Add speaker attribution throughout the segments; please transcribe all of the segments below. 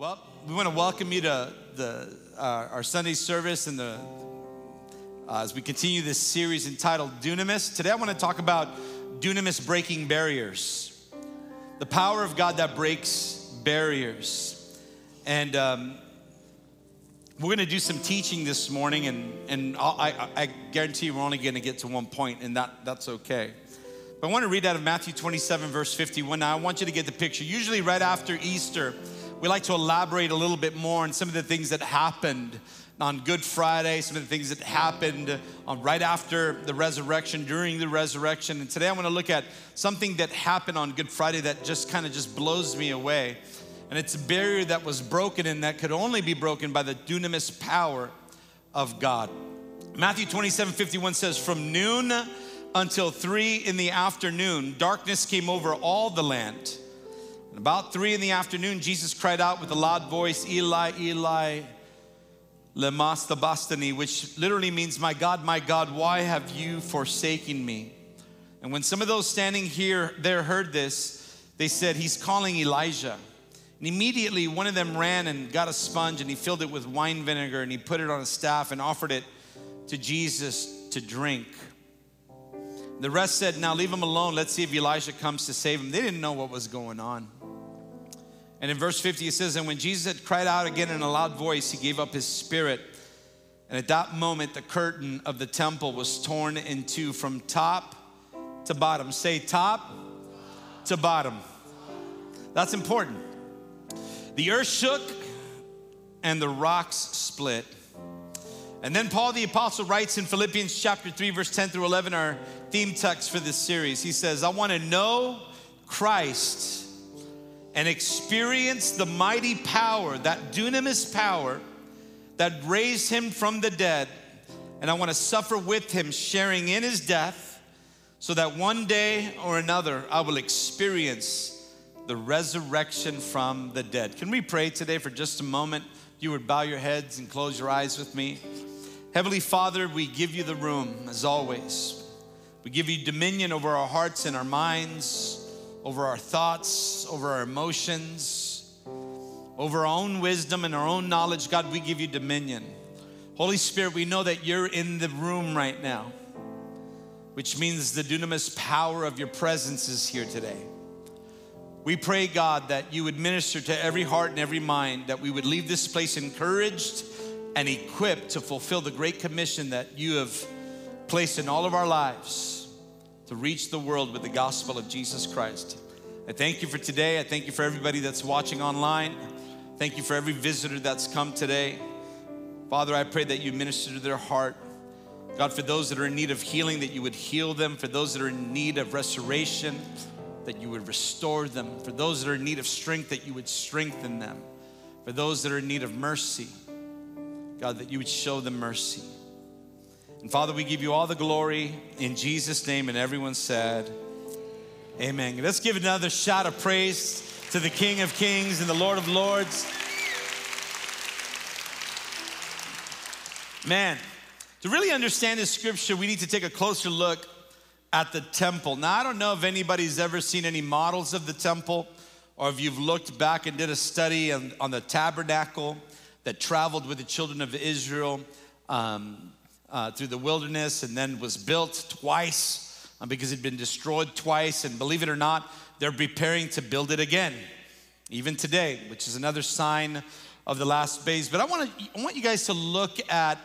Speaker 1: Well, we want to welcome you to the, uh, our Sunday service and the, uh, as we continue this series entitled Dunamis. Today I want to talk about dunamis breaking barriers, the power of God that breaks barriers. And um, we're going to do some teaching this morning, and, and I, I guarantee you we're only going to get to one point, and that, that's okay. But I want to read out of Matthew 27, verse 51. Now, I want you to get the picture. Usually, right after Easter, we like to elaborate a little bit more on some of the things that happened on Good Friday, some of the things that happened on right after the resurrection, during the resurrection. And today I want to look at something that happened on Good Friday that just kind of just blows me away. And it's a barrier that was broken and that could only be broken by the dunamis power of God. Matthew 27 51 says, From noon until three in the afternoon, darkness came over all the land. About three in the afternoon, Jesus cried out with a loud voice, Eli, Eli, lema sabachthani, which literally means, My God, my God, why have you forsaken me? And when some of those standing here there heard this, they said, He's calling Elijah. And immediately one of them ran and got a sponge and he filled it with wine vinegar and he put it on a staff and offered it to Jesus to drink. The rest said, Now leave him alone. Let's see if Elijah comes to save him. They didn't know what was going on. And in verse 50, it says, And when Jesus had cried out again in a loud voice, he gave up his spirit. And at that moment, the curtain of the temple was torn in two from top to bottom. Say top to bottom. That's important. The earth shook and the rocks split. And then Paul the Apostle writes in Philippians chapter 3, verse 10 through 11, our theme text for this series. He says, I want to know Christ and experience the mighty power, that dunamis power that raised him from the dead. And I want to suffer with him, sharing in his death, so that one day or another I will experience the resurrection from the dead. Can we pray today for just a moment? You would bow your heads and close your eyes with me. Heavenly Father, we give you the room as always. We give you dominion over our hearts and our minds over our thoughts, over our emotions, over our own wisdom and our own knowledge. God, we give you dominion. Holy Spirit, we know that you're in the room right now, which means the dunamis power of your presence is here today. We pray, God, that you would minister to every heart and every mind, that we would leave this place encouraged and equipped to fulfill the great commission that you have placed in all of our lives to reach the world with the gospel of Jesus Christ. I thank you for today. I thank you for everybody that's watching online. Thank you for every visitor that's come today. Father, I pray that you minister to their heart. God, for those that are in need of healing, that you would heal them. For those that are in need of restoration, that you would restore them. For those that are in need of strength, that you would strengthen them. For those that are in need of mercy, God, that you would show them mercy. And Father, we give you all the glory in Jesus' name. And everyone said, Amen. Let's give another shout of praise to the King of Kings and the Lord of Lords. Man, to really understand this scripture, we need to take a closer look at the temple. Now, I don't know if anybody's ever seen any models of the temple or if you've looked back and did a study on, on the tabernacle that traveled with the children of Israel. Um, uh, through the wilderness and then was built twice uh, because it had been destroyed twice. And believe it or not, they're preparing to build it again, even today, which is another sign of the last days. But I want to, I want you guys to look at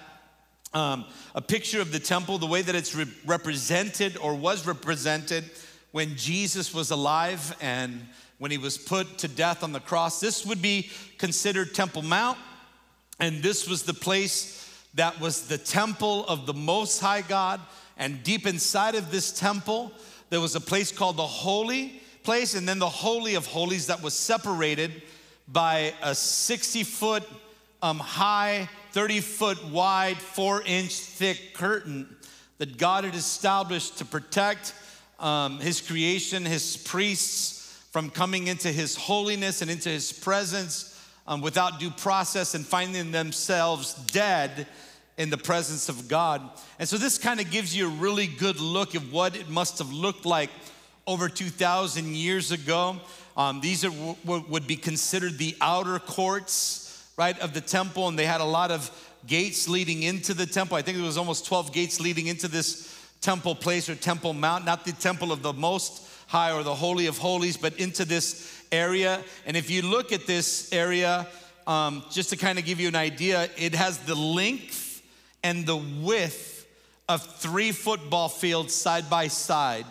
Speaker 1: um, a picture of the temple, the way that it's re- represented or was represented when Jesus was alive and when he was put to death on the cross. This would be considered Temple Mount, and this was the place that was the temple of the Most High God. And deep inside of this temple, there was a place called the Holy Place, and then the Holy of Holies that was separated by a 60 foot um, high, 30 foot wide, four inch thick curtain that God had established to protect um, His creation, His priests from coming into His holiness and into His presence um, without due process and finding themselves dead in the presence of God. And so this kind of gives you a really good look of what it must have looked like over 2,000 years ago. Um, these are, w- would be considered the outer courts, right, of the temple, and they had a lot of gates leading into the temple. I think there was almost 12 gates leading into this temple place or temple mount, not the temple of the most high or the holy of holies, but into this area. And if you look at this area, um, just to kind of give you an idea, it has the length and the width of three football fields side by side,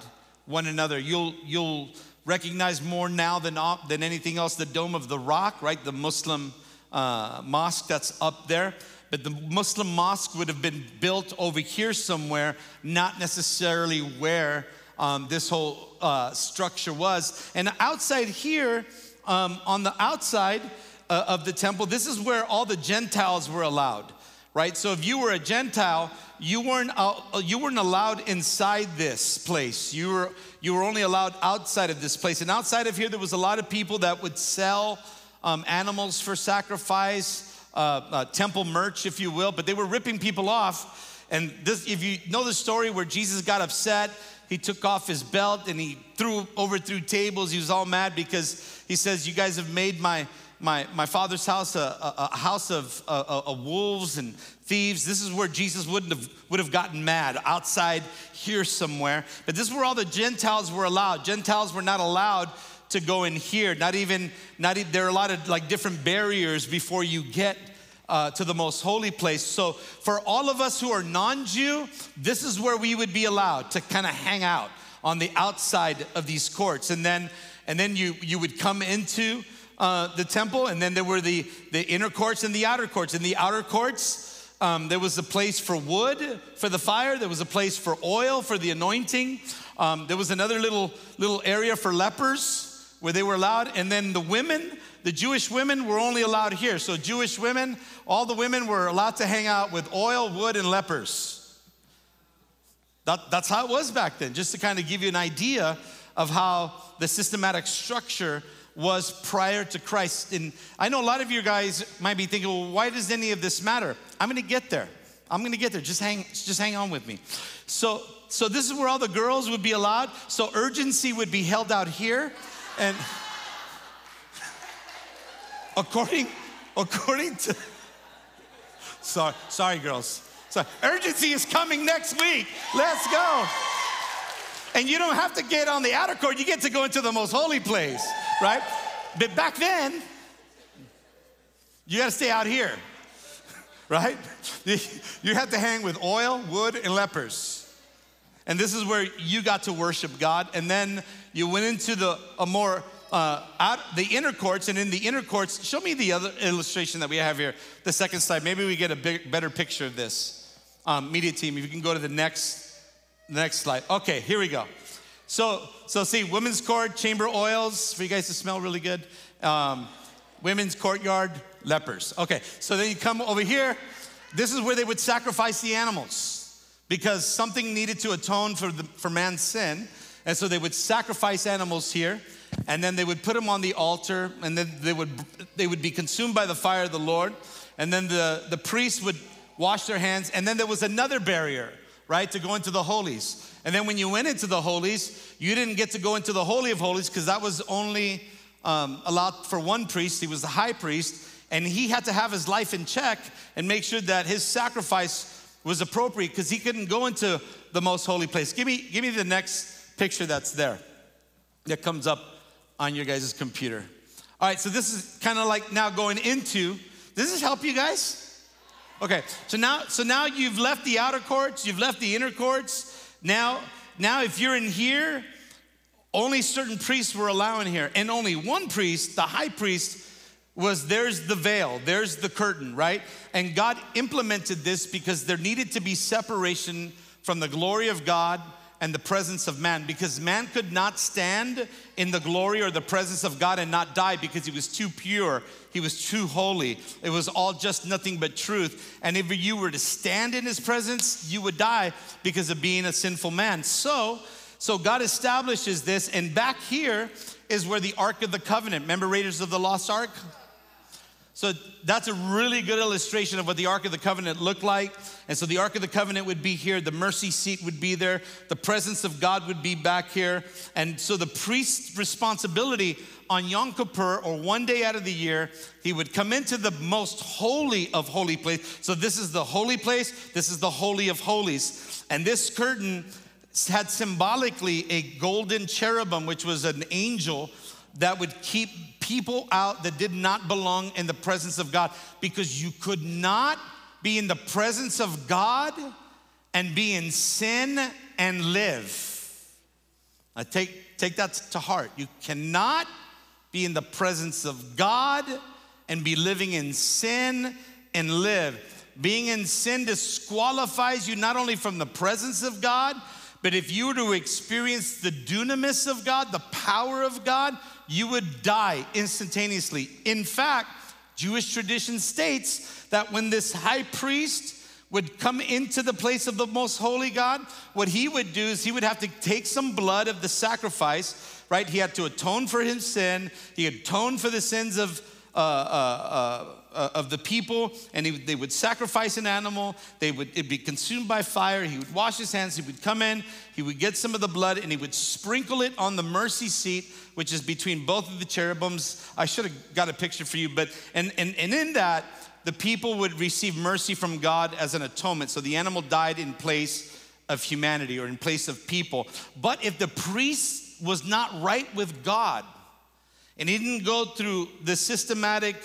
Speaker 1: one another. You'll you'll recognize more now than than anything else the Dome of the Rock, right? The Muslim uh, mosque that's up there. But the Muslim mosque would have been built over here somewhere, not necessarily where um, this whole uh, structure was. And outside here, um, on the outside uh, of the temple, this is where all the Gentiles were allowed, right? So if you were a Gentile, you weren't, uh, you weren't allowed inside this place. You were, you were only allowed outside of this place. And outside of here, there was a lot of people that would sell um, animals for sacrifice uh, uh, temple merch, if you will, but they were ripping people off. And this, if you know the story where Jesus got upset, he took off his belt and he threw over overthrew tables. He was all mad because he says, "You guys have made my my, my father's house a, a, house of a, wolves and thieves. This is where Jesus wouldn't have would have gotten mad outside here somewhere. But this is where all the Gentiles were allowed. Gentiles were not allowed to go in here. Not even, not even, there are a lot of like different barriers before you get uh, to the most holy place. So for all of us who are non-Jew, this is where we would be allowed to kind of hang out on the outside of these courts. And then, and then you, you would come into uh, the temple, and then there were the, the inner courts and the outer courts. In the outer courts, um, there was a place for wood for the fire. There was a place for oil for the anointing. Um, there was another little little area for lepers where they were allowed. And then the women, the Jewish women were only allowed here. So, Jewish women, all the women were allowed to hang out with oil, wood, and lepers. That, that's how it was back then, just to kind of give you an idea of how the systematic structure was prior to Christ. And I know a lot of you guys might be thinking, well, why does any of this matter? I'm gonna get there. I'm gonna get there. Just hang, just hang on with me. So, so this is where all the girls would be allowed. So urgency would be held out here. And according, according to, sorry, sorry, girls. So urgency is coming next week. Let's go. And you don't have to get on the outer court, you get to go into the most holy place, right? But back then, you got to stay out here, right? You had to hang with oil, wood, and lepers. And this is where you got to worship God. And then you went into the a more uh, out the inner courts, and in the inner courts, show me the other illustration that we have here, the second slide. Maybe we get a big, better picture of this. Um, media team, if you can go to the next, next slide. Okay, here we go. So, so see, women's court, chamber oils for you guys to smell really good. Um, women's courtyard, lepers. Okay, so then you come over here. This is where they would sacrifice the animals because something needed to atone for, the, for man's sin. And so they would sacrifice animals here, and then they would put them on the altar, and then they would, they would be consumed by the fire of the Lord. And then the, the priests would wash their hands, and then there was another barrier, right, to go into the holies. And then when you went into the holies, you didn't get to go into the Holy of Holies because that was only um, allowed for one priest. He was the high priest, and he had to have his life in check and make sure that his sacrifice was appropriate because he couldn't go into the most holy place. Give me, give me the next picture that's there that comes up on your guys' computer. All right, so this is kind of like now going into, does this help you guys? Okay, so now, so now you've left the outer courts, you've left the inner courts. Now, now if you're in here, only certain priests were allowed in here, and only one priest, the high priest, was there's the veil, there's the curtain, right? And God implemented this because there needed to be separation from the glory of God and the presence of man because man could not stand in the glory or the presence of God and not die because he was too pure, he was too holy. It was all just nothing but truth. And if you were to stand in his presence, you would die because of being a sinful man. So, so God establishes this and back here is where the Ark of the Covenant, remember Raiders of the Lost Ark? So that's a really good illustration of what the Ark of the Covenant looked like. And so the Ark of the Covenant would be here, the mercy seat would be there, the presence of God would be back here. And so the priest's responsibility on Yom Kippur or one day out of the year, he would come into the most holy of holy place. So this is the holy place, this is the holy of holies. And this curtain had symbolically a golden cherubim, which was an angel that would keep people out that did not belong in the presence of God because you could not be in the presence of God and be in sin and live. I take, take that to heart. You cannot be in the presence of God and be living in sin and live. Being in sin disqualifies you not only from the presence of God, but if you were to experience the dunamis of God, the power of God, you would die instantaneously. In fact, Jewish tradition states that when this high priest would come into the place of the most holy God, what he would do is he would have to take some blood of the sacrifice, right? He had to atone for his sin, he atoned for the sins of. Uh, uh, uh, uh, of the people, and he, they would sacrifice an animal. They would it'd be consumed by fire. He would wash his hands. He would come in. He would get some of the blood, and he would sprinkle it on the mercy seat, which is between both of the cherubims. I should have got a picture for you, but and and and in that, the people would receive mercy from God as an atonement. So the animal died in place of humanity or in place of people. But if the priest was not right with God, and he didn't go through the systematic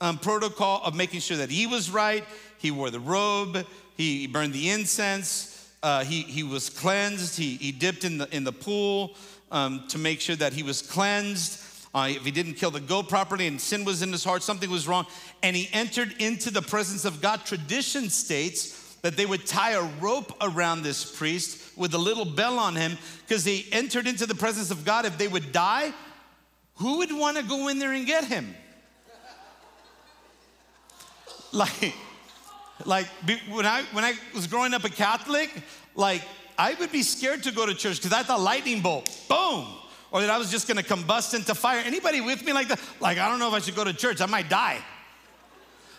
Speaker 1: um, protocol of making sure that he was right. He wore the robe, he burned the incense, uh, he, he was cleansed, he, he dipped in the, in the pool um, to make sure that he was cleansed. Uh, if he didn't kill the goat properly and sin was in his heart, something was wrong, and he entered into the presence of God, tradition states that they would tie a rope around this priest with a little bell on him because he entered into the presence of God. If they would die, who would want to go in there and get him? Like, like when I when I was growing up a Catholic, like I would be scared to go to church because I thought lightning bolt, boom, or that I was just gonna combust into fire. Anybody with me like that? Like I don't know if I should go to church. I might die.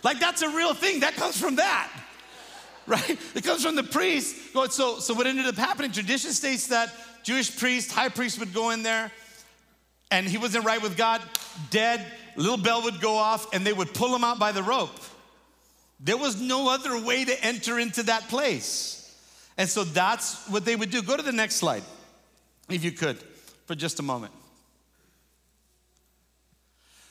Speaker 1: Like that's a real thing. That comes from that, right? It comes from the priest. So so what ended up happening? Tradition states that Jewish priest, high priest, would go in there, and he wasn't right with God, dead. Little bell would go off, and they would pull him out by the rope. There was no other way to enter into that place. And so that's what they would do. Go to the next slide, if you could, for just a moment.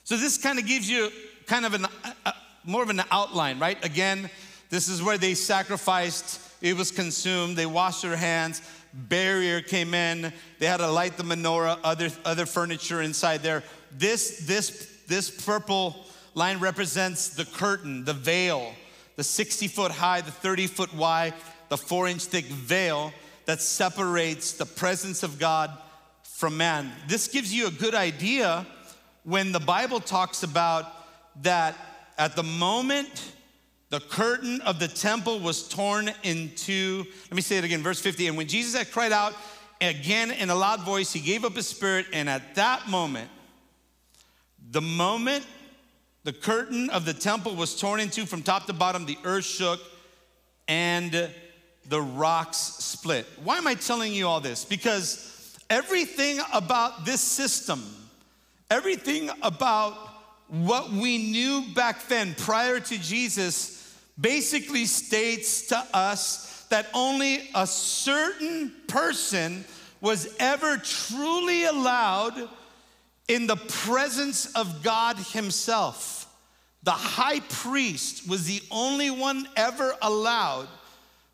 Speaker 1: So this kind of gives you kind of an, a, more of an outline, right? Again, this is where they sacrificed, it was consumed, they washed their hands, barrier came in, they had to light the menorah, other, other furniture inside there. This, this, this purple line represents the curtain, the veil, the 60 foot high, the 30 foot wide, the four inch thick veil that separates the presence of God from man. This gives you a good idea when the Bible talks about that at the moment the curtain of the temple was torn in two. Let me say it again, verse 50. And when Jesus had cried out again in a loud voice, he gave up his spirit. And at that moment, the moment the curtain of the temple was torn in two from top to bottom, the earth shook, and the rocks split. Why am I telling you all this? Because everything about this system, everything about what we knew back then prior to Jesus, basically states to us that only a certain person was ever truly allowed in the presence of God Himself. The high priest was the only one ever allowed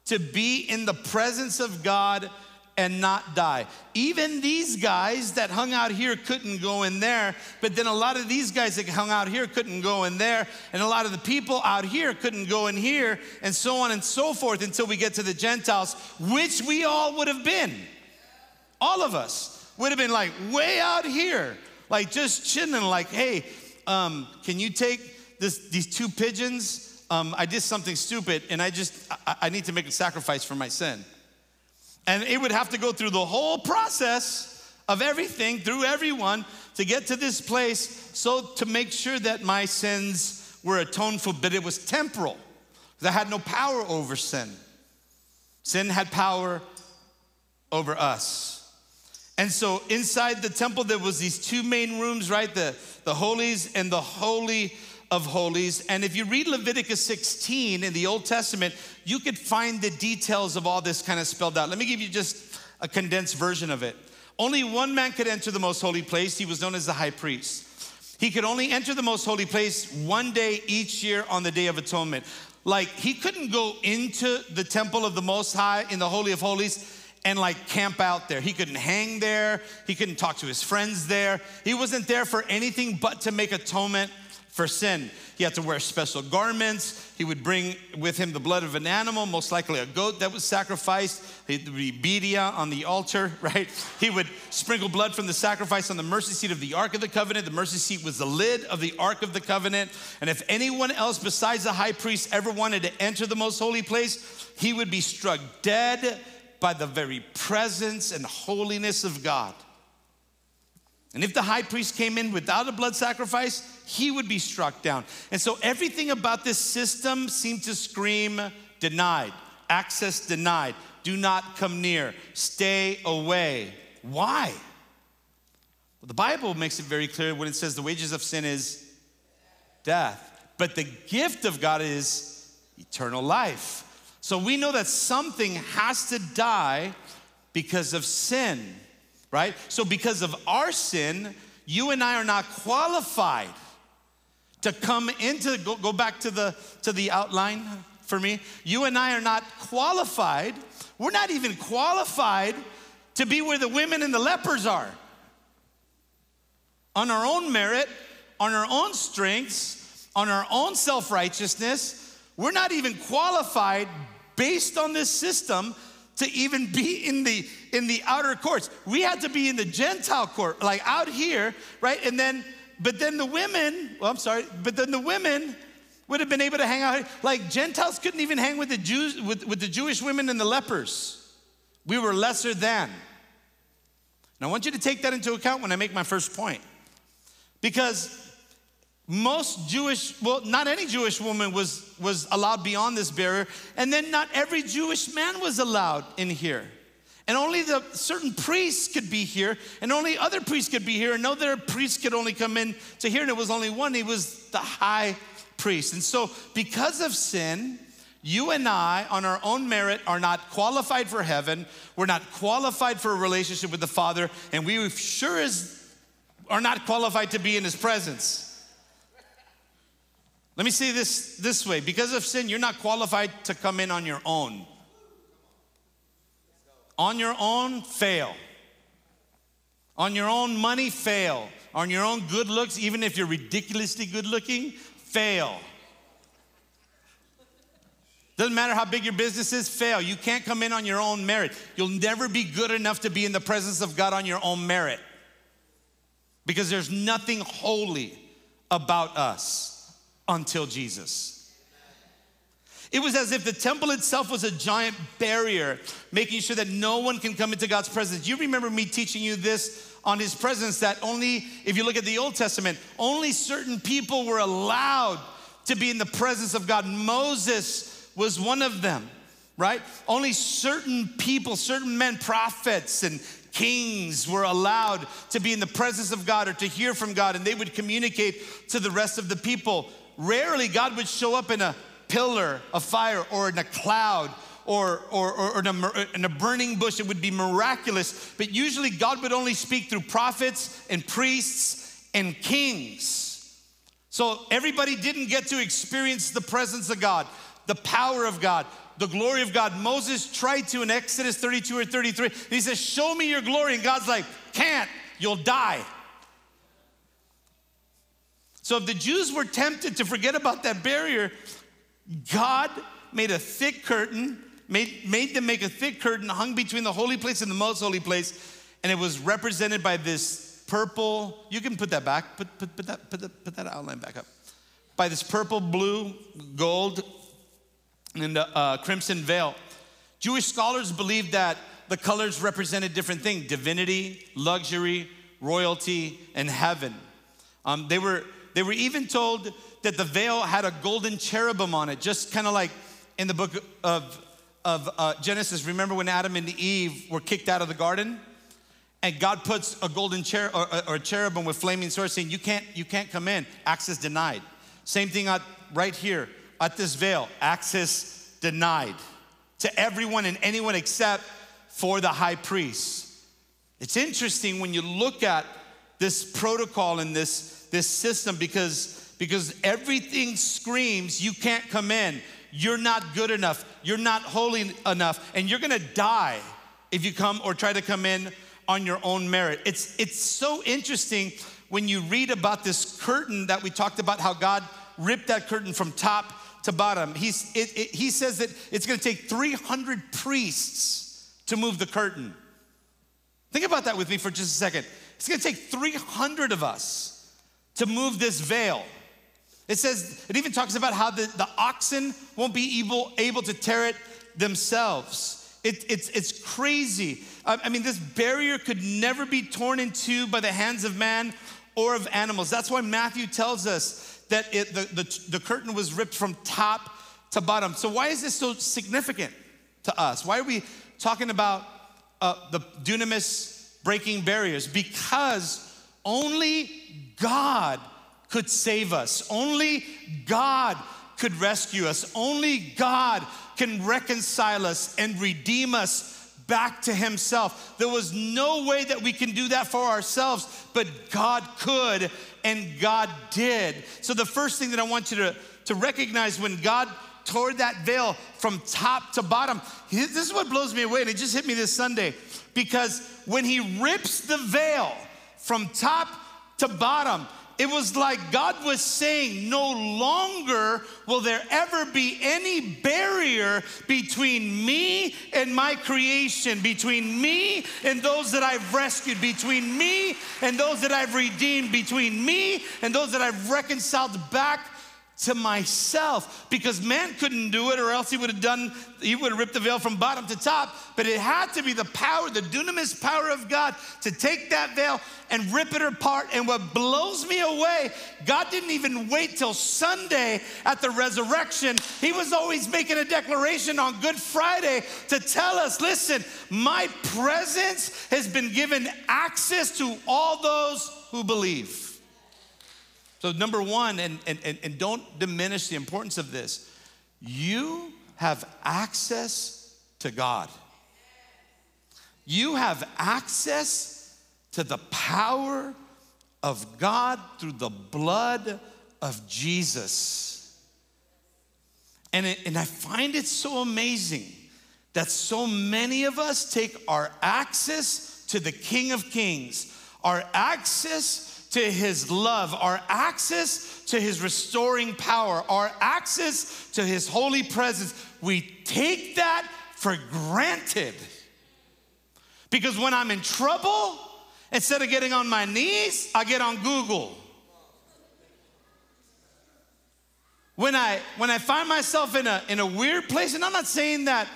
Speaker 1: to be in the presence of God and not die. Even these guys that hung out here couldn't go in there, but then a lot of these guys that hung out here couldn't go in there, and a lot of the people out here couldn't go in here, and so on and so forth until we get to the Gentiles, which we all would have been. All of us would have been like way out here like just chilling, like, hey, um, can you take this, these two pigeons? Um, I did something stupid and I just, I, I need to make a sacrifice for my sin. And it would have to go through the whole process of everything, through everyone, to get to this place, so to make sure that my sins were atoned for, but it was temporal. That had no power over sin. Sin had power over us. And so inside the temple, there was these two main rooms, right? The, the holies and the holy of holies. And if you read Leviticus 16 in the Old Testament, you could find the details of all this kind of spelled out. Let me give you just a condensed version of it. Only one man could enter the most holy place. He was known as the high priest. He could only enter the most holy place one day each year on the Day of Atonement. Like, he couldn't go into the temple of the Most High in the Holy of Holies and like camp out there. He couldn't hang there. He couldn't talk to his friends there. He wasn't there for anything but to make atonement for sin. He had to wear special garments. He would bring with him the blood of an animal, most likely a goat that was sacrificed. He'd be bedia on the altar, right? He would sprinkle blood from the sacrifice on the mercy seat of the Ark of the Covenant. The mercy seat was the lid of the Ark of the Covenant. And if anyone else besides the high priest ever wanted to enter the most holy place, he would be struck dead by the very presence and holiness of God. And if the high priest came in without a blood sacrifice, he would be struck down. And so everything about this system seemed to scream denied, access denied, do not come near, stay away. Why? Well, the Bible makes it very clear when it says the wages of sin is death, but the gift of God is eternal life. So we know that something has to die because of sin right? So, because of our sin, you and I are not qualified to come into, go, go back to the, to the outline for me. You and I are not qualified. We're not even qualified to be where the women and the lepers are. On our own merit, on our own strengths, on our own self righteousness, we're not even qualified based on this system to even be in the in the outer courts. We had to be in the Gentile court, like out here, right? And then, but then the women, well, I'm sorry, but then the women would have been able to hang out. Like Gentiles couldn't even hang with the Jews, with, with the Jewish women and the lepers. We were lesser than. And I want you to take that into account when I make my first point. Because most Jewish, well, not any Jewish woman was, was allowed beyond this barrier, and then not every Jewish man was allowed in here. And only the certain priests could be here, and only other priests could be here, and no other priest could only come in to here, and it was only one, he was the high priest. And so, because of sin, you and I, on our own merit, are not qualified for heaven. We're not qualified for a relationship with the Father, and we sure as are not qualified to be in His presence. Let me say this this way because of sin, you're not qualified to come in on your own. On your own, fail. On your own money, fail. On your own good looks, even if you're ridiculously good looking, fail. Doesn't matter how big your business is, fail. You can't come in on your own merit. You'll never be good enough to be in the presence of God on your own merit because there's nothing holy about us until Jesus. It was as if the temple itself was a giant barrier, making sure that no one can come into God's presence. You remember me teaching you this on his presence that only, if you look at the Old Testament, only certain people were allowed to be in the presence of God. Moses was one of them, right? Only certain people, certain men, prophets, and kings were allowed to be in the presence of God or to hear from God, and they would communicate to the rest of the people rarely God would show up in a pillar of fire or in a cloud or, or, or in, a, in a burning bush. It would be miraculous. But usually God would only speak through prophets and priests and kings. So everybody didn't get to experience the presence of God, the power of God, the glory of God. Moses tried to in Exodus 32 or 33. He says, Show me your glory. And God's like, Can't, you'll die. So if the Jews were tempted to forget about that barrier, God made a thick curtain, made, made them make a thick curtain hung between the holy place and the most holy place, and it was represented by this purple. You can put that back, put, put, put, that, put, that, put that outline back up. By this purple, blue, gold, and a uh, crimson veil. Jewish scholars believe that the colors represented different things divinity, luxury, royalty, and heaven. Um, they were They were even told that the veil had a golden cherubim on it, just kind of like in the book of, of uh, Genesis. Remember when Adam and Eve were kicked out of the garden? And God puts a golden cher- or, or, cherubim with flaming swords saying, you can't, you can't come in, access denied. Same thing at, right here at this veil, access denied to everyone and anyone except for the high priest. It's interesting when you look at this protocol and this, this system because, because everything screams you can't come in, you're not good enough, you're not holy enough, and you're gonna die if you come or try to come in on your own merit. It's, it's so interesting when you read about this curtain that we talked about, how God ripped that curtain from top to bottom. He's, it, it, he says that it's gonna take 300 priests to move the curtain. Think about that with me for just a second. It's gonna take 300 of us to move this veil. It says, it even talks about how the, the oxen won't be able, able to tear it themselves. It, it's, it's crazy. I, I mean, this barrier could never be torn in two by the hands of man or of animals. That's why Matthew tells us that it, the, the, the curtain was ripped from top to bottom. So, why is this so significant to us? Why are we talking about uh, the dunamis breaking barriers? Because only God could save us, only God could rescue us, only God can reconcile us and redeem us back to Himself. There was no way that we can do that for ourselves, but God could and God did. So, the first thing that I want you to, to recognize when God tore that veil from top to bottom, this is what blows me away, and it just hit me this Sunday because when He rips the veil from top to bottom, it was like God was saying, No longer will there ever be any barrier between me and my creation, between me and those that I've rescued, between me and those that I've redeemed, between me and those that I've reconciled back to myself because man couldn't do it or else he would have done he would have ripped the veil from bottom to top. But it had to be the power the dunamis power of god to take that veil and rip it apart. And what blows me away god didn't even wait till sunday at the resurrection. He was always making a declaration on good friday to tell us listen my presence has been given access to all those who believe so, number one, and, and, and don't diminish the importance of this, you have access to God. You have access to the power of God through the blood of Jesus. And, it, and I find it so amazing that so many of us take our access to the King of Kings, our access to his love, our access to his restoring power, our access to his holy presence, we take that for granted. Because when I'm in trouble, instead of getting on my knees, I get on Google. When I when I find myself in a in a weird place, and I'm not saying that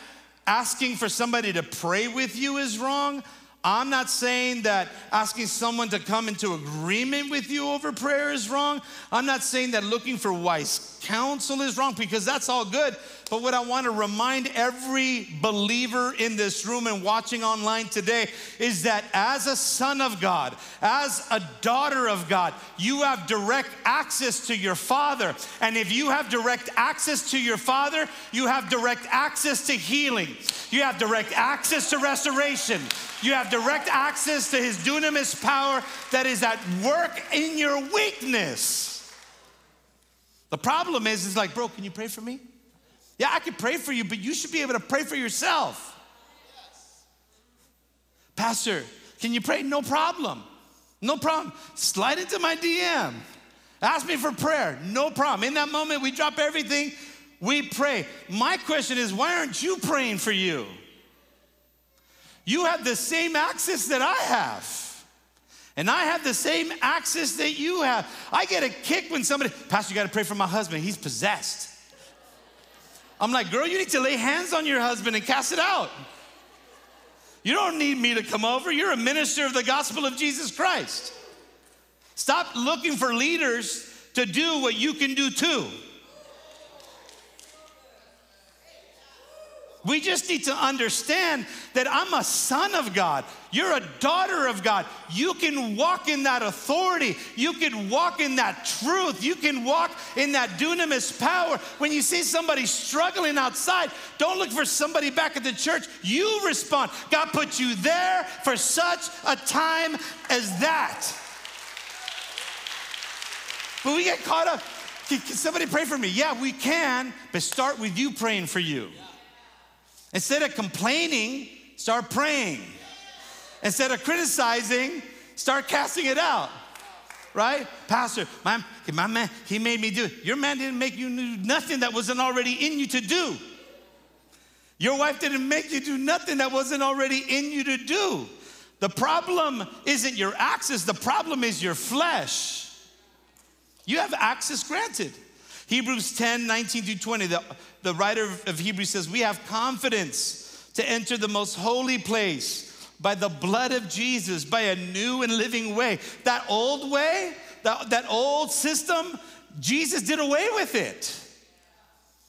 Speaker 1: asking for somebody to pray with you is wrong. I'm not saying that asking someone to come into agreement with you over prayer is wrong. I'm not saying that looking for wise counsel is wrong because that's all good. But what I want to remind every believer in this room and watching online today is that as a son of God, as a daughter of God, you have direct access to your Father. And if you have direct access to your Father, you have direct access to healing, you have direct access to restoration, you have direct access to His dunamis power that is at work in your weakness. The problem is, is like, bro, can you pray for me? Yeah, I can pray for you, but you should be able to pray for yourself. Yes. Pastor, can you pray? No problem. No problem. Slide into my DM. Ask me for prayer. No problem. In that moment, we drop everything, we pray. My question is, why aren't you praying for you? You have the same access that I have. And I have the same access that you have. I get a kick when somebody, Pastor, you got to pray for my husband. He's possessed. I'm like, girl, you need to lay hands on your husband and cast it out. You don't need me to come over. You're a minister of the gospel of Jesus Christ. Stop looking for leaders to do what you can do too. We just need to understand that I'm a son of God. You're a daughter of God. You can walk in that authority. You can walk in that truth. You can walk in that dunamis power. When you see somebody struggling outside, don't look for somebody back at the church. You respond. God put you there for such a time as that. But we get caught up. Can somebody pray for me? Yeah, we can, but start with you praying for you. Instead of complaining, start praying. Instead of criticizing, start casting it out. Right? Pastor, my, my man, he made me do it. Your man didn't make you do nothing that wasn't already in you to do. Your wife didn't make you do nothing that wasn't already in you to do. The problem isn't your access, the problem is your flesh. You have access granted. Hebrews 10 19 through 20, the, the writer of Hebrews says, We have confidence to enter the most holy place by the blood of Jesus, by a new and living way. That old way, that, that old system, Jesus did away with it.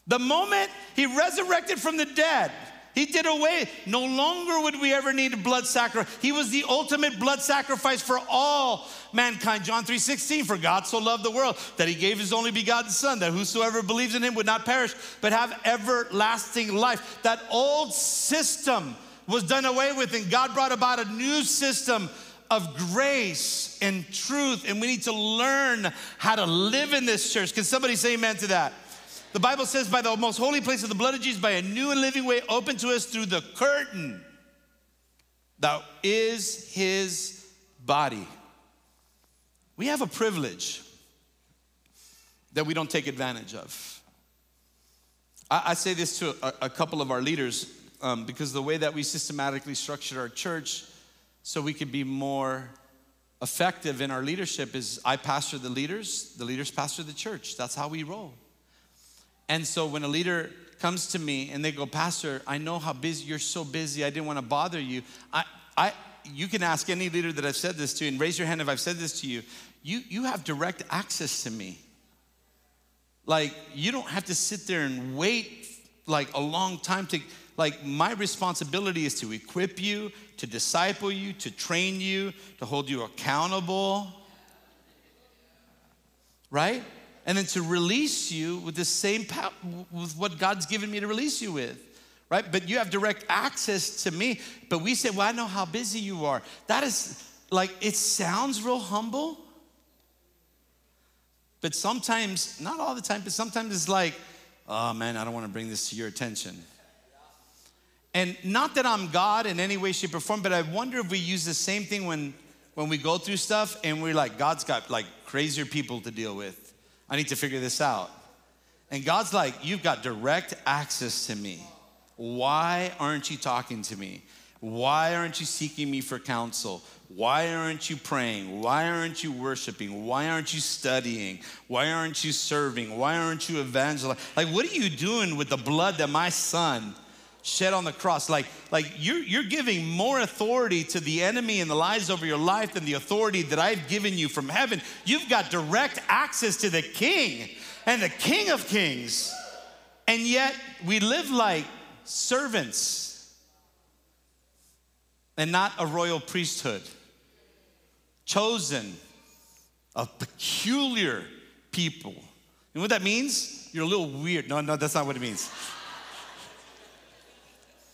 Speaker 1: The moment he resurrected from the dead, he did away. No longer would we ever need blood sacrifice. He was the ultimate blood sacrifice for all mankind. John 3:16, for God so loved the world that he gave his only begotten son, that whosoever believes in him would not perish, but have everlasting life. That old system was done away with, and God brought about a new system of grace and truth. And we need to learn how to live in this church. Can somebody say amen to that? The Bible says, by the most holy place of the blood of Jesus, by a new and living way open to us through the curtain that is his body. We have a privilege that we don't take advantage of. I, I say this to a, a, couple of our leaders um, because the way that we systematically structured our church so we can be more effective in our leadership is I pastor the leaders, the leaders pastor the church. That's how we roll. And so when a leader comes to me and they go, Pastor, I know how busy you're so busy, I didn't want to bother you. I, I, you can ask any leader that I've said this to, and raise your hand if I've said this to you. You, you have direct access to me. Like, you don't have to sit there and wait like a long time to, like, my responsibility is to equip you, to disciple you, to train you, to hold you accountable. Right? And then to release you with the same power, with what God's given me to release you with. Right? But you have direct access to me. But we say, well, I know how busy you are. That is like, it sounds real humble. But sometimes, not all the time, but sometimes it's like, oh man, I don't want to bring this to your attention. And not that I'm God in any way, shape, or form, but I wonder if we use the same thing when, when we go through stuff and we're like, God's got like crazier people to deal with. I need to figure this out. And God's like, You've got direct access to me. Why aren't you talking to me? Why aren't you seeking me for counsel? Why aren't you praying? Why aren't you worshiping? Why aren't you studying? Why aren't you serving? Why aren't you evangelizing? Like, what are you doing with the blood that my son shed on the cross. Like, like you're, you're giving more authority to the enemy and the lies over your life than the authority that I've given you from heaven. You've got direct access to the King and the King of Kings. And yet we live like servants and not a royal priesthood, chosen, a peculiar people. You know what that means? You're a little weird. No, no, that's not what it means.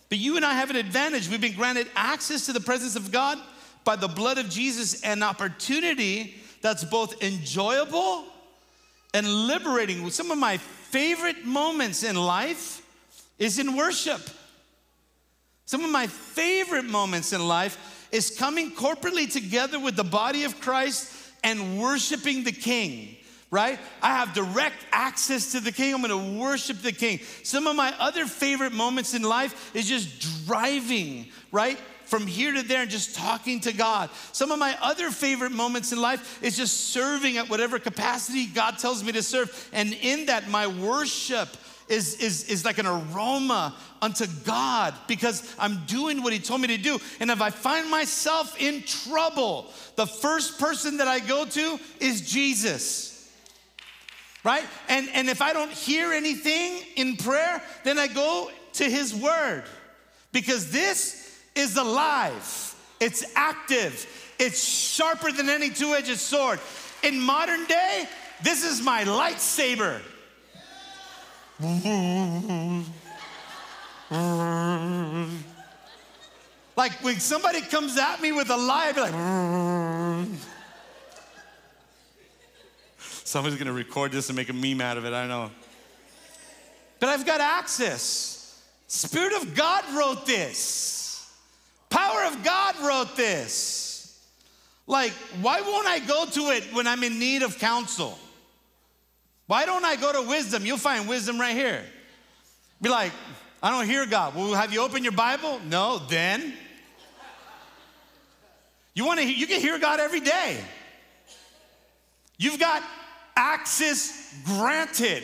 Speaker 1: But you and I have an advantage. We've been granted access to the presence of God by the blood of Jesus, an opportunity that's both enjoyable and liberating. Some of my favorite moments in life is in worship. Some of my favorite moments in life is coming corporately together with the body of Christ and worshiping the King right? I have direct access to the king. I'm going to worship the king. Some of my other favorite moments in life is just driving, right? From here to there and just talking to God. Some of my other favorite moments in life is just serving at whatever capacity God tells me to serve. And in that, my worship is, is, is like an aroma unto God because I'm doing what He told me to do. And if I find myself in trouble, the first person that I go to is Jesus. Right? And, and if I don't hear anything in prayer, then I go to His Word because this is alive, it's active, it's sharper than any two edged sword. In modern day, this is my lightsaber. Like when somebody comes at me with a lie, I'd be like, somebody's gonna record this and make a meme out of it, I don't know. But I've got access. Spirit of God wrote this. Power of God wrote this. Like, why won't I go to it when I'm in need of counsel? Why don't I go to wisdom? You'll find wisdom right here. Be like, I don't hear God. Well, have you opened your Bible? No, then. You want to you can hear God every day. You've got access granted.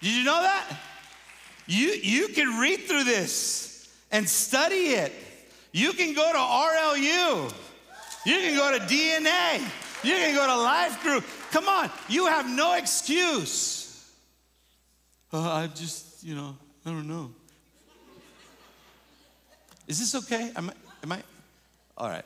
Speaker 1: Did you know that? You you can read through this and study it. You can go to RLU. You can go to DNA. You can go to Life Group. Come on, you have no excuse. Uh, I just, you know, I don't know. Is this okay? Am I, am I? All right.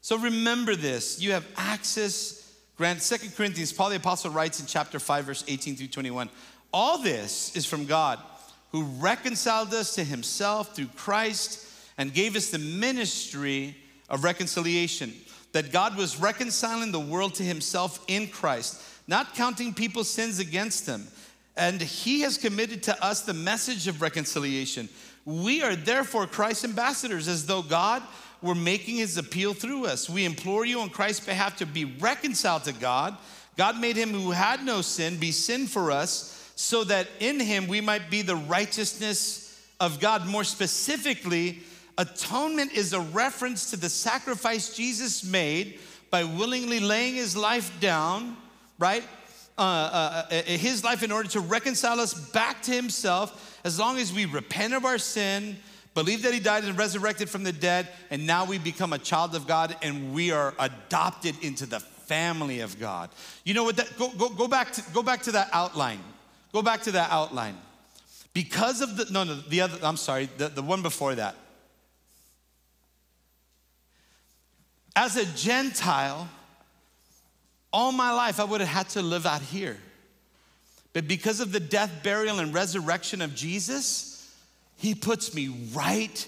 Speaker 1: So remember this. You have access. Grant, Second Corinthians, Paul the Apostle writes in chapter 5, verse 18 through 21. All this is from God, who reconciled us to himself through Christ and gave us the ministry of reconciliation that God was reconciling the world to himself in Christ, not counting people's sins against them. And he has committed to us the message of reconciliation. We are therefore Christ's ambassadors, as though God were making his appeal through us. We implore you on Christ's behalf to be reconciled to God. God made him who had no sin be sin for us, so that in him we might be the righteousness of God. More specifically, Atonement is a reference to the sacrifice Jesus made by willingly laying his life down, right? Uh, uh, uh, his life in order to reconcile us back to himself as long as we repent of our sin, believe that he died and resurrected from the dead, and now we become a child of God and we are adopted into the family of God. You know what that go, go, go back to go back to that outline. Go back to that outline. Because of the no no the other I'm sorry, the, the one before that. As a Gentile, all my life I would have had to live out here. But because of the death, burial, and resurrection of Jesus, He puts me right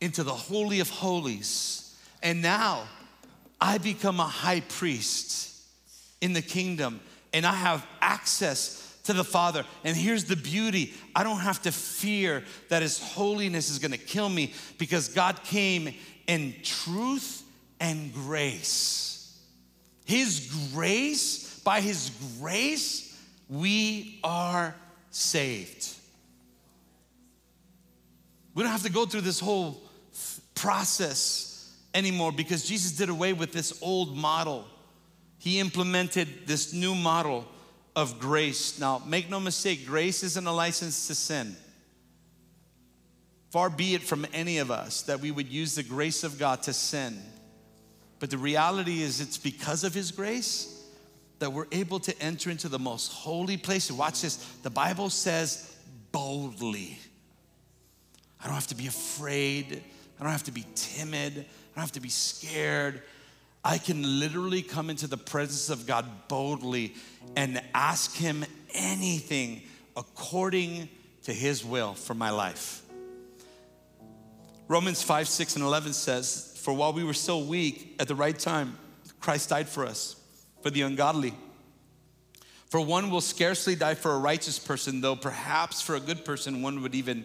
Speaker 1: into the Holy of Holies. And now I become a high priest in the kingdom and I have access to the Father. And here's the beauty I don't have to fear that His holiness is gonna kill me because God came in truth and grace. His grace, by His grace, we are saved. We don't have to go through this whole process anymore because Jesus did away with this old model. He implemented this new model of grace. Now, make no mistake, grace isn't a license to sin. Far be it from any of us that we would use the grace of God to sin. But the reality is, it's because of His grace that we're able to enter into the most holy place. Watch this. The Bible says boldly. I don't have to be afraid. I don't have to be timid. I don't have to be scared. I can literally come into the presence of God boldly and ask Him anything according to His will for my life. Romans 5, 6, and 11 says, for while we were still weak, at the right time, Christ died for us, for the ungodly. For one will scarcely die for a righteous person, though perhaps for a good person one would even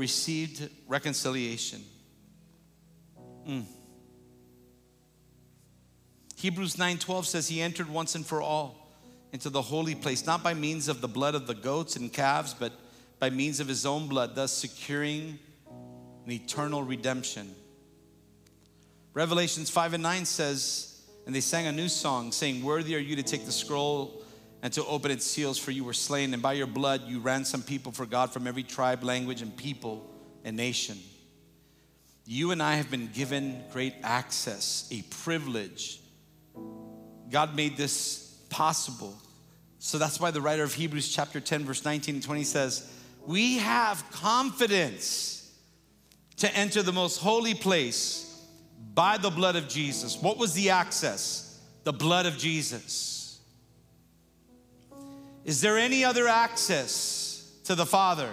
Speaker 1: received reconciliation. Mm. Hebrews 9:12 says he entered once and for all into the holy place, not by means of the blood of the goats and calves, but by means of his own blood, thus securing an eternal redemption. Revelations 5 and 9 says, And they sang a new song, saying, Worthy are you to take the scroll and to open its seals, for you were slain, and by your blood you ransomed people for God from every tribe, language, and people and nation. You and I have been given great access, a privilege. God made this possible. So that's why the writer of Hebrews, chapter 10, verse 19 and 20 says, We have confidence to enter the most holy place by the blood of Jesus. What was the access? The blood of Jesus. Is there any other access to the Father?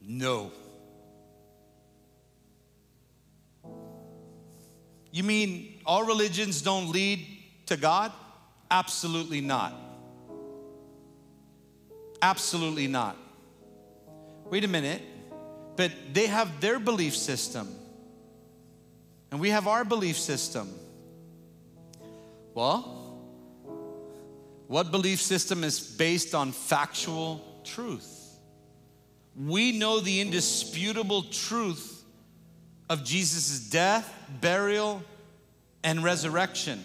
Speaker 1: No. You mean all religions don't lead to God? Absolutely not. Absolutely not. Wait a minute, but they have their belief system, and we have our belief system. Well, what belief system is based on factual truth? We know the indisputable truth of Jesus' death, burial, and resurrection.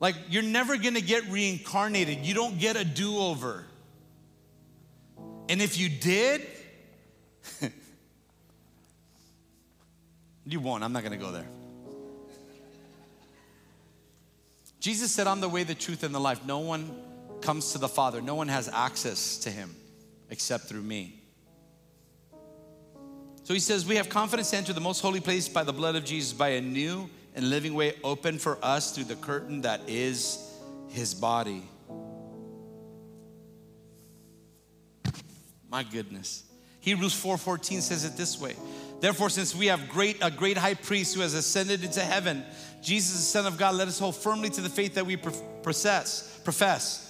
Speaker 1: Like, you're never gonna get reincarnated, you don't get a do over. And if you did, you won't. I'm not gonna go there. Jesus said, I'm the way, the truth, and the life. No one comes to the Father, no one has access to Him except through me. So he says, We have confidence to enter the most holy place by the blood of Jesus, by a new and living way open for us through the curtain that is his body. My goodness. Hebrews 4:14 says it this way. Therefore, since we have great a great high priest who has ascended into heaven, Jesus, the Son of God, let us hold firmly to the faith that we profess. profess.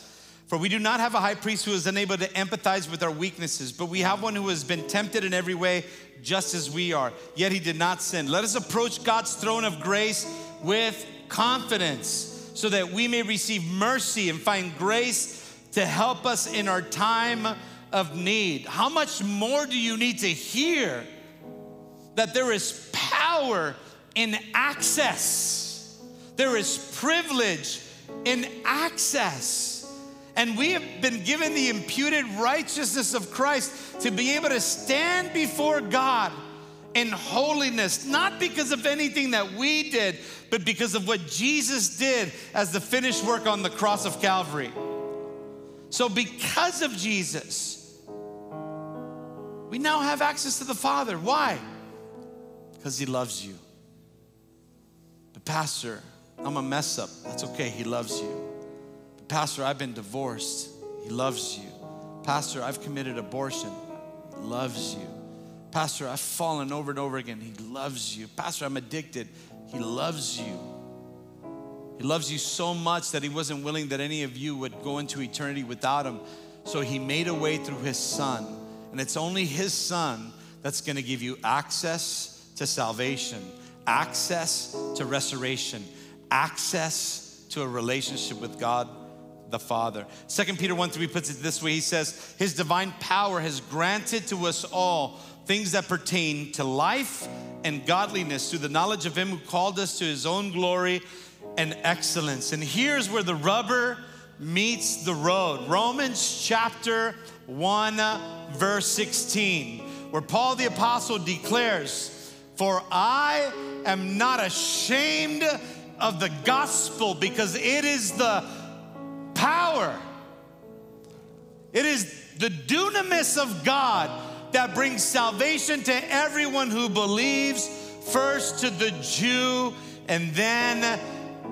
Speaker 1: For we do not have a high priest who is unable to empathize with our weaknesses, but we have one who has been tempted in every way, just as we are, yet he did not sin. Let us approach God's throne of grace with confidence so that we may receive mercy and find grace to help us in our time of need. How much more do you need to hear that there is power in access? There is privilege in access. And we have been given the imputed righteousness of Christ to be able to stand before God in holiness, not because of anything that we did, but because of what Jesus did as the finished work on the cross of Calvary. So, because of Jesus, we now have access to the Father. Why? Because He loves you. But, Pastor, I'm a mess up. That's okay, He loves you. Pastor, I've been divorced. He loves you. Pastor, I've committed abortion. He loves you. Pastor, I've fallen over and over again. He loves you. Pastor, I'm addicted. He loves you. He loves you so much that he wasn't willing that any of you would go into eternity without him. So he made a way through his son. And it's only his son that's going to give you access to salvation, access to restoration, access to a relationship with God the Father. Second Peter 1 3 puts it this way He says, His divine power has granted to us all things that pertain to life and godliness through the knowledge of Him who called us to His own glory and excellence. And here's where the rubber meets the road Romans chapter 1, verse 16, where Paul the Apostle declares, For I am not ashamed of the gospel because it is the power. It is the dunamis of God that brings salvation to everyone who believes, first to the Jew and then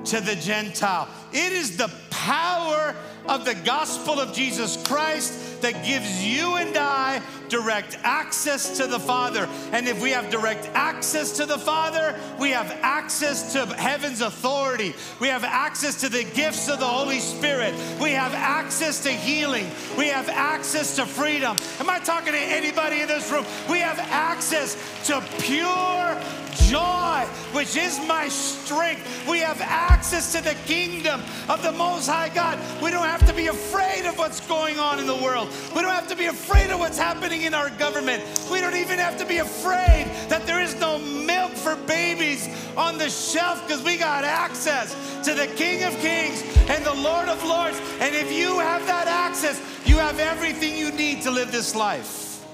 Speaker 1: to the Gentile. It is the power of the gospel of Jesus Christ that gives you and I direct access to the Father. And if we have direct access to the Father, we have access to heaven's authority. We have access to the gifts of the Holy Spirit. We have access to healing. We have access to freedom. Am I talking to anybody in this room? We have access to pure joy, which is my strength. We have access to the kingdom of the Most High God. We don't have to be afraid of what's going on in the world. We don't have to be afraid of what's happening in our government. We don't even have to be afraid that there is no milk for babies on the shelf because we got access to the King of Kings and the Lord of Lords. And if you have that access, you have everything you need to live this life.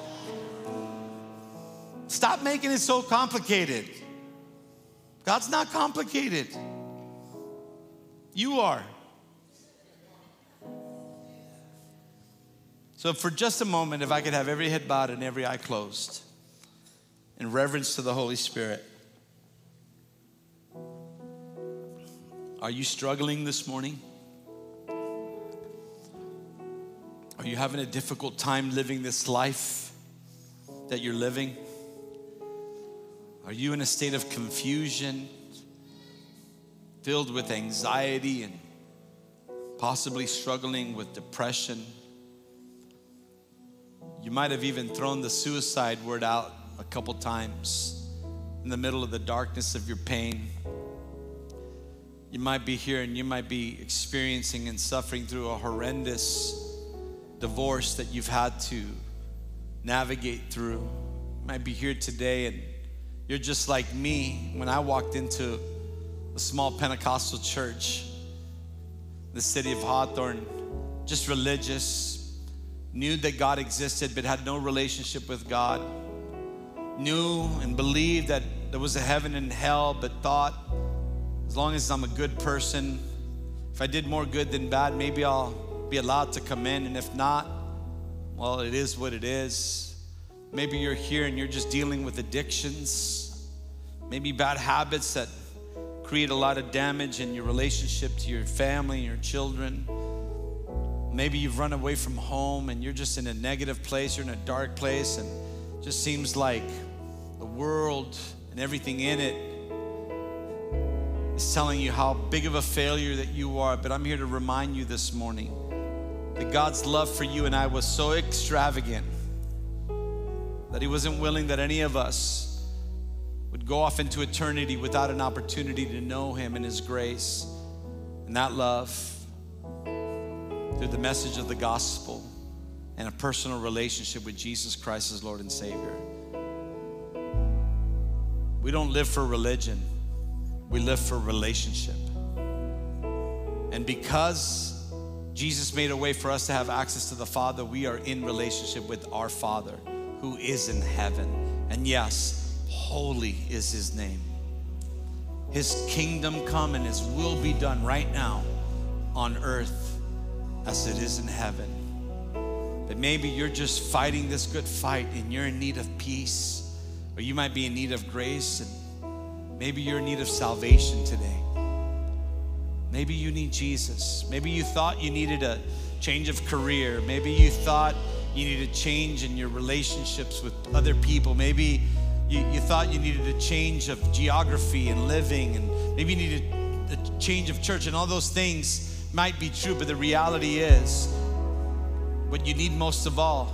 Speaker 1: Stop making it so complicated. God's not complicated. You are. So, for just a moment, if I could have every head bowed and every eye closed in reverence to the Holy Spirit. Are you struggling this morning? Are you having a difficult time living this life that you're living? Are you in a state of confusion, filled with anxiety, and possibly struggling with depression? You might have even thrown the suicide word out a couple times in the middle of the darkness of your pain. You might be here and you might be experiencing and suffering through a horrendous divorce that you've had to navigate through. You might be here today and you're just like me when I walked into a small Pentecostal church, the city of Hawthorne, just religious, knew that God existed but had no relationship with God, knew and believed that there was a heaven and hell, but thought as long as I'm a good person, if I did more good than bad, maybe I'll be allowed to come in. And if not, well, it is what it is. Maybe you're here and you're just dealing with addictions, maybe bad habits that create a lot of damage in your relationship to your family and your children. Maybe you've run away from home and you're just in a negative place, you're in a dark place, and just seems like the world and everything in it is telling you how big of a failure that you are. But I'm here to remind you this morning that God's love for you and I was so extravagant that He wasn't willing that any of us would go off into eternity without an opportunity to know Him and His grace and that love through the message of the gospel and a personal relationship with Jesus Christ as Lord and Savior. We don't live for religion, we live for relationship. And because Jesus made a way for us to have access to the Father, we are in relationship with our Father who is in heaven. And yes, holy is his name. His kingdom come and his will be done right now on earth as it is in heaven. But maybe you're just fighting this good fight and you're in need of peace, or you might be in need of grace, and maybe you're in need of salvation today. Maybe you need Jesus. Maybe you thought you needed a change of career. Maybe you thought you needed a change in your relationships with other people. Maybe you, you thought you needed a change of geography and living, and maybe you needed a change of church, and all those things might be true, but the reality is what you need most of all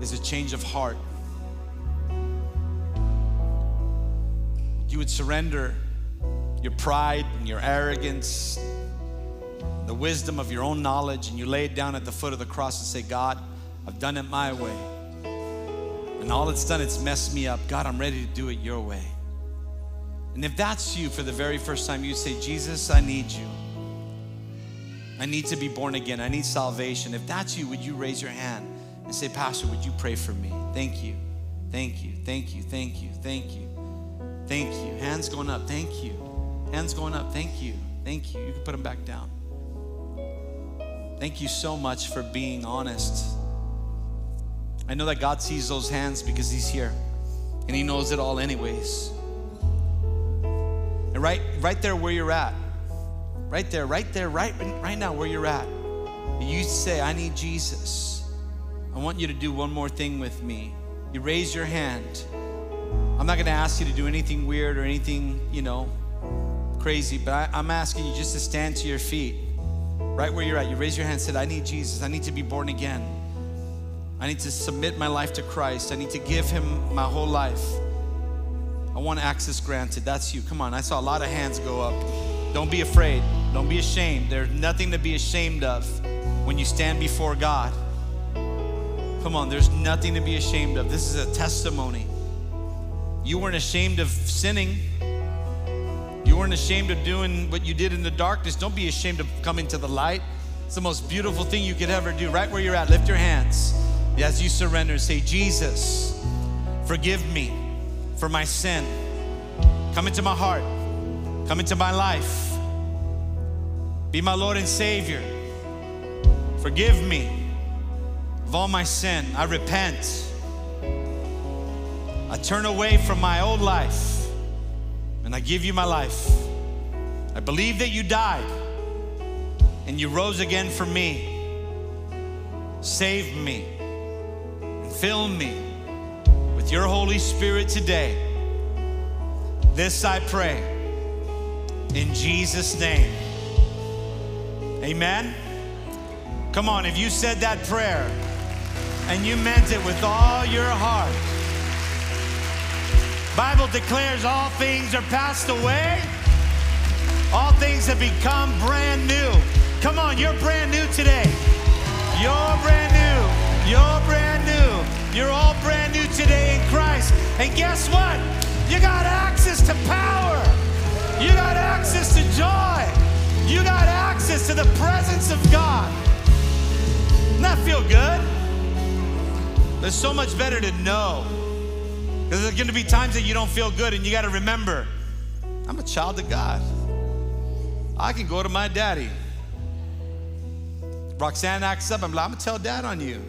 Speaker 1: is a change of heart. You would surrender your pride and your arrogance, the wisdom of your own knowledge, and you lay it down at the foot of the cross and say, God, I've done it my way. And all it's done, it's messed me up. God, I'm ready to do it your way. And if that's you for the very first time, you say, Jesus, I need you. I need to be born again. I need salvation. If that's you, would you raise your hand and say, Pastor, would you pray for me? Thank you. Thank you. Thank you. Thank you. Thank you. Thank you. Hands going up. Thank you. Hands going up. Thank you. Thank you. You can put them back down. Thank you so much for being honest I know that God sees those hands because He's here and He knows it all, anyways. And right, right there where you're at, right there, right there, right, right now where you're at, you say, I need Jesus. I want you to do one more thing with me. You raise your hand. I'm not gonna ask you to do anything weird or anything, you know, crazy, but I, I'm asking you just to stand to your feet, right where you're at. You raise your hand and said, I need Jesus. I need to be born again. I need to submit my life to Christ. I need to give Him my whole life. I want access granted. That's you. Come on. I saw a lot of hands go up. Don't be afraid. Don't be ashamed. There's nothing to be ashamed of when you stand before God. Come on, there's nothing to be ashamed of. This is a testimony. You weren't ashamed of sinning. You weren't ashamed of doing what you did in the darkness. Don't be ashamed of coming to the light. It's the most beautiful thing you could ever do. Right where you're at, lift your hands as you surrender. Say, Jesus, forgive me for my sin. Come into my heart, come into my life. Be my Lord and Savior. Forgive me of all my sin. I repent. I turn away from my old life and I give you my life. I believe that you died and you rose again for me. Save me and fill me with your Holy Spirit today. This I pray in Jesus' name. Amen. Come on, if you said that prayer, and you meant it with all your heart. Bible declares all things are passed away. All things have become brand new. Come on, you're brand new today. You're brand new. You're brand new. You're all brand new today in Christ. And guess what? You got access to power. You got access to joy. You got access to the presence of God. Doesn't that feel good? It's so much better to know. Because there's going to be times that you don't feel good, and you got to remember I'm a child of God. I can go to my daddy. Roxanne acts up, I'm like, I'm to tell dad on you.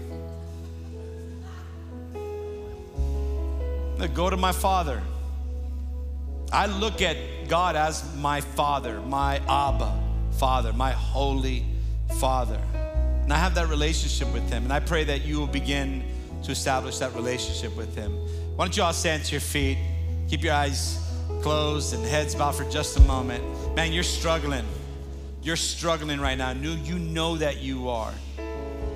Speaker 1: I go to my father. I look at God as my father, my Abba father, my holy father. And I have that relationship with him. And I pray that you will begin to establish that relationship with Him. Why don't you all stand to your feet? Keep your eyes closed and heads bowed for just a moment. Man, you're struggling. You're struggling right now. You know that you are.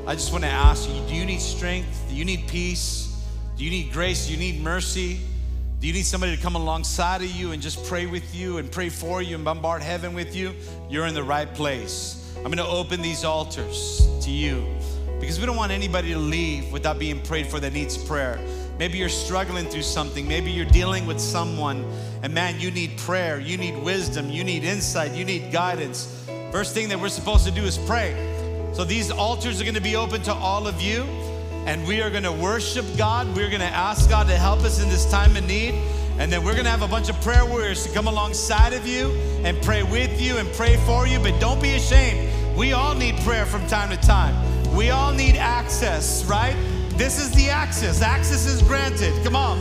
Speaker 1: I just want to ask you do you need strength? Do you need peace? Do you need grace? Do you need mercy? Do you need somebody to come alongside of you and just pray with you and pray for you and bombard heaven with you? You're in the right place. I'm going to open these altars to you because we don't want anybody to leave without being prayed for that needs prayer. Maybe you're struggling through something. Maybe you're dealing with someone, and man, you need prayer, you need wisdom, you need insight, you need guidance. First thing that we're supposed to do is pray. So these altars are gonna be open to all of you, and we are gonna worship God. We're gonna ask God to help us in this time of need. And then we're gonna have a bunch of prayer warriors to come alongside of you and pray with you and pray for you. But don't be ashamed. We all need prayer from time to time. We all need access, right? This is the access. Access is granted. Come on.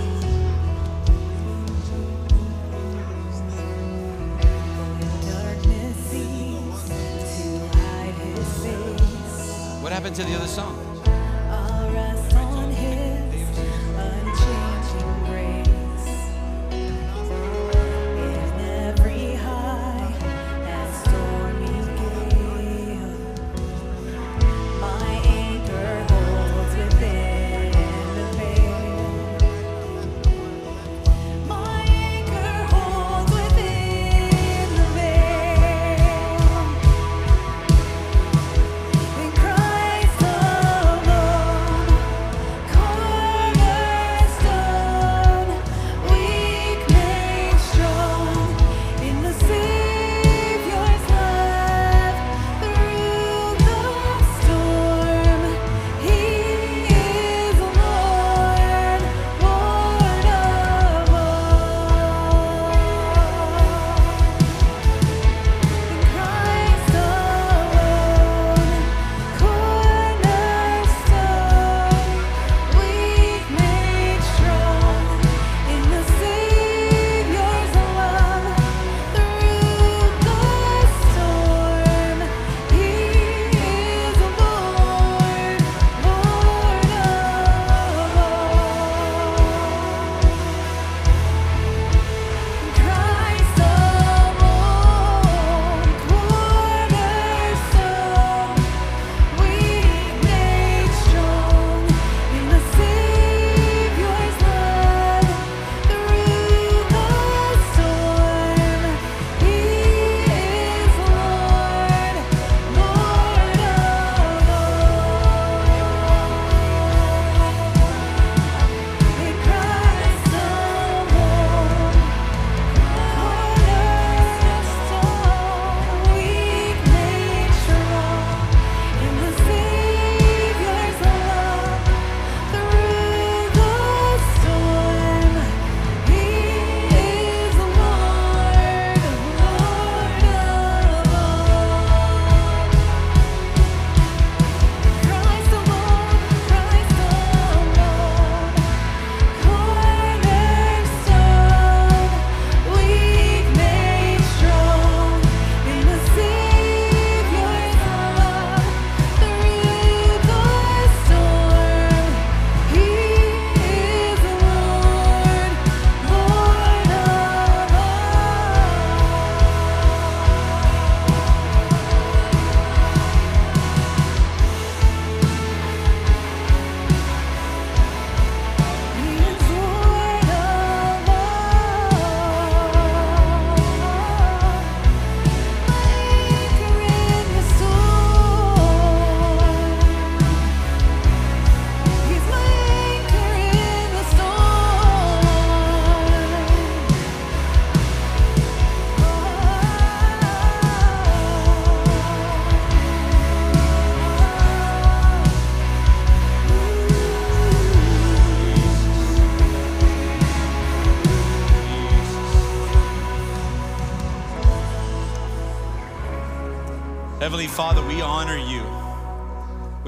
Speaker 1: What happened to the other song?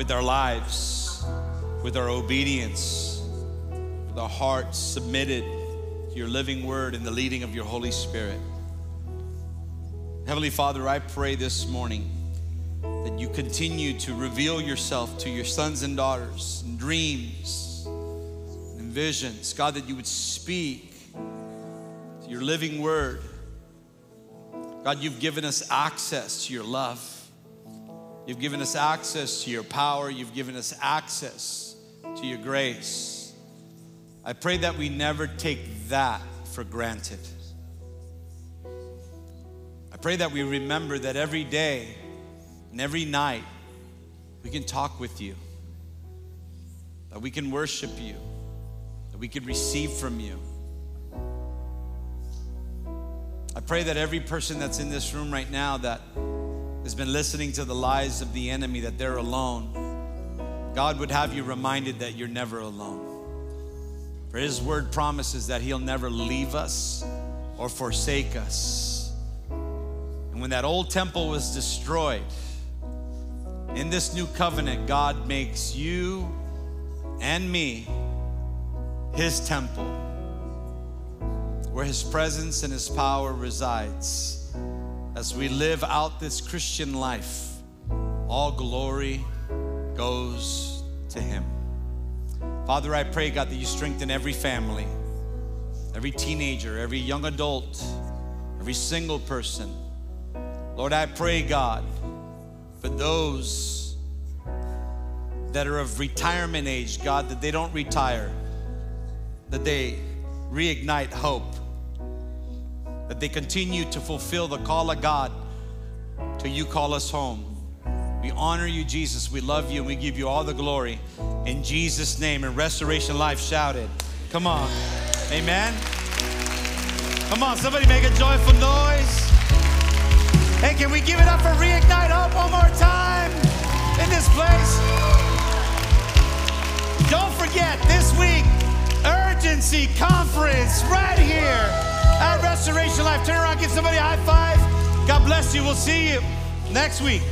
Speaker 1: With our lives, with our obedience, with our hearts submitted to your living word and the leading of your Holy Spirit. Heavenly Father, I pray this morning that you continue to reveal yourself to your sons and daughters in dreams and visions. God, that you would speak your living word. God, you've given us access to your love. You've given us access to your power. You've given us access to your grace. I pray that we never take that for granted. I pray that we remember that every day and every night we can talk with you, that we can worship you, that we can receive from you. I pray that every person that's in this room right now that has been listening to the lies of the enemy that they're alone, God would have you reminded that you're never alone. For His word promises that He'll never leave us or forsake us. And when that old temple was destroyed, in this new covenant, God makes you and me His temple where His presence and His power resides as we live out this Christian life, all glory goes to Him. Father, I pray, God, that you strengthen every family, every teenager, every young adult, every single person. Lord, I pray, God, for those that are of retirement age, God, that they don't retire, that they reignite hope that they continue to fulfill the call of God till you call us home. We honor you, Jesus. We love you and we give you all the glory. In Jesus' name, and Restoration Life shouted. Come on. Amen. Come on, somebody make a joyful noise. Hey, can we give it up for Reignite Hope one more time in this place? Don't forget, this week, Urgency Conference right here at Restoration Life. Turn around, give somebody a high five. God bless you. We'll see you next week.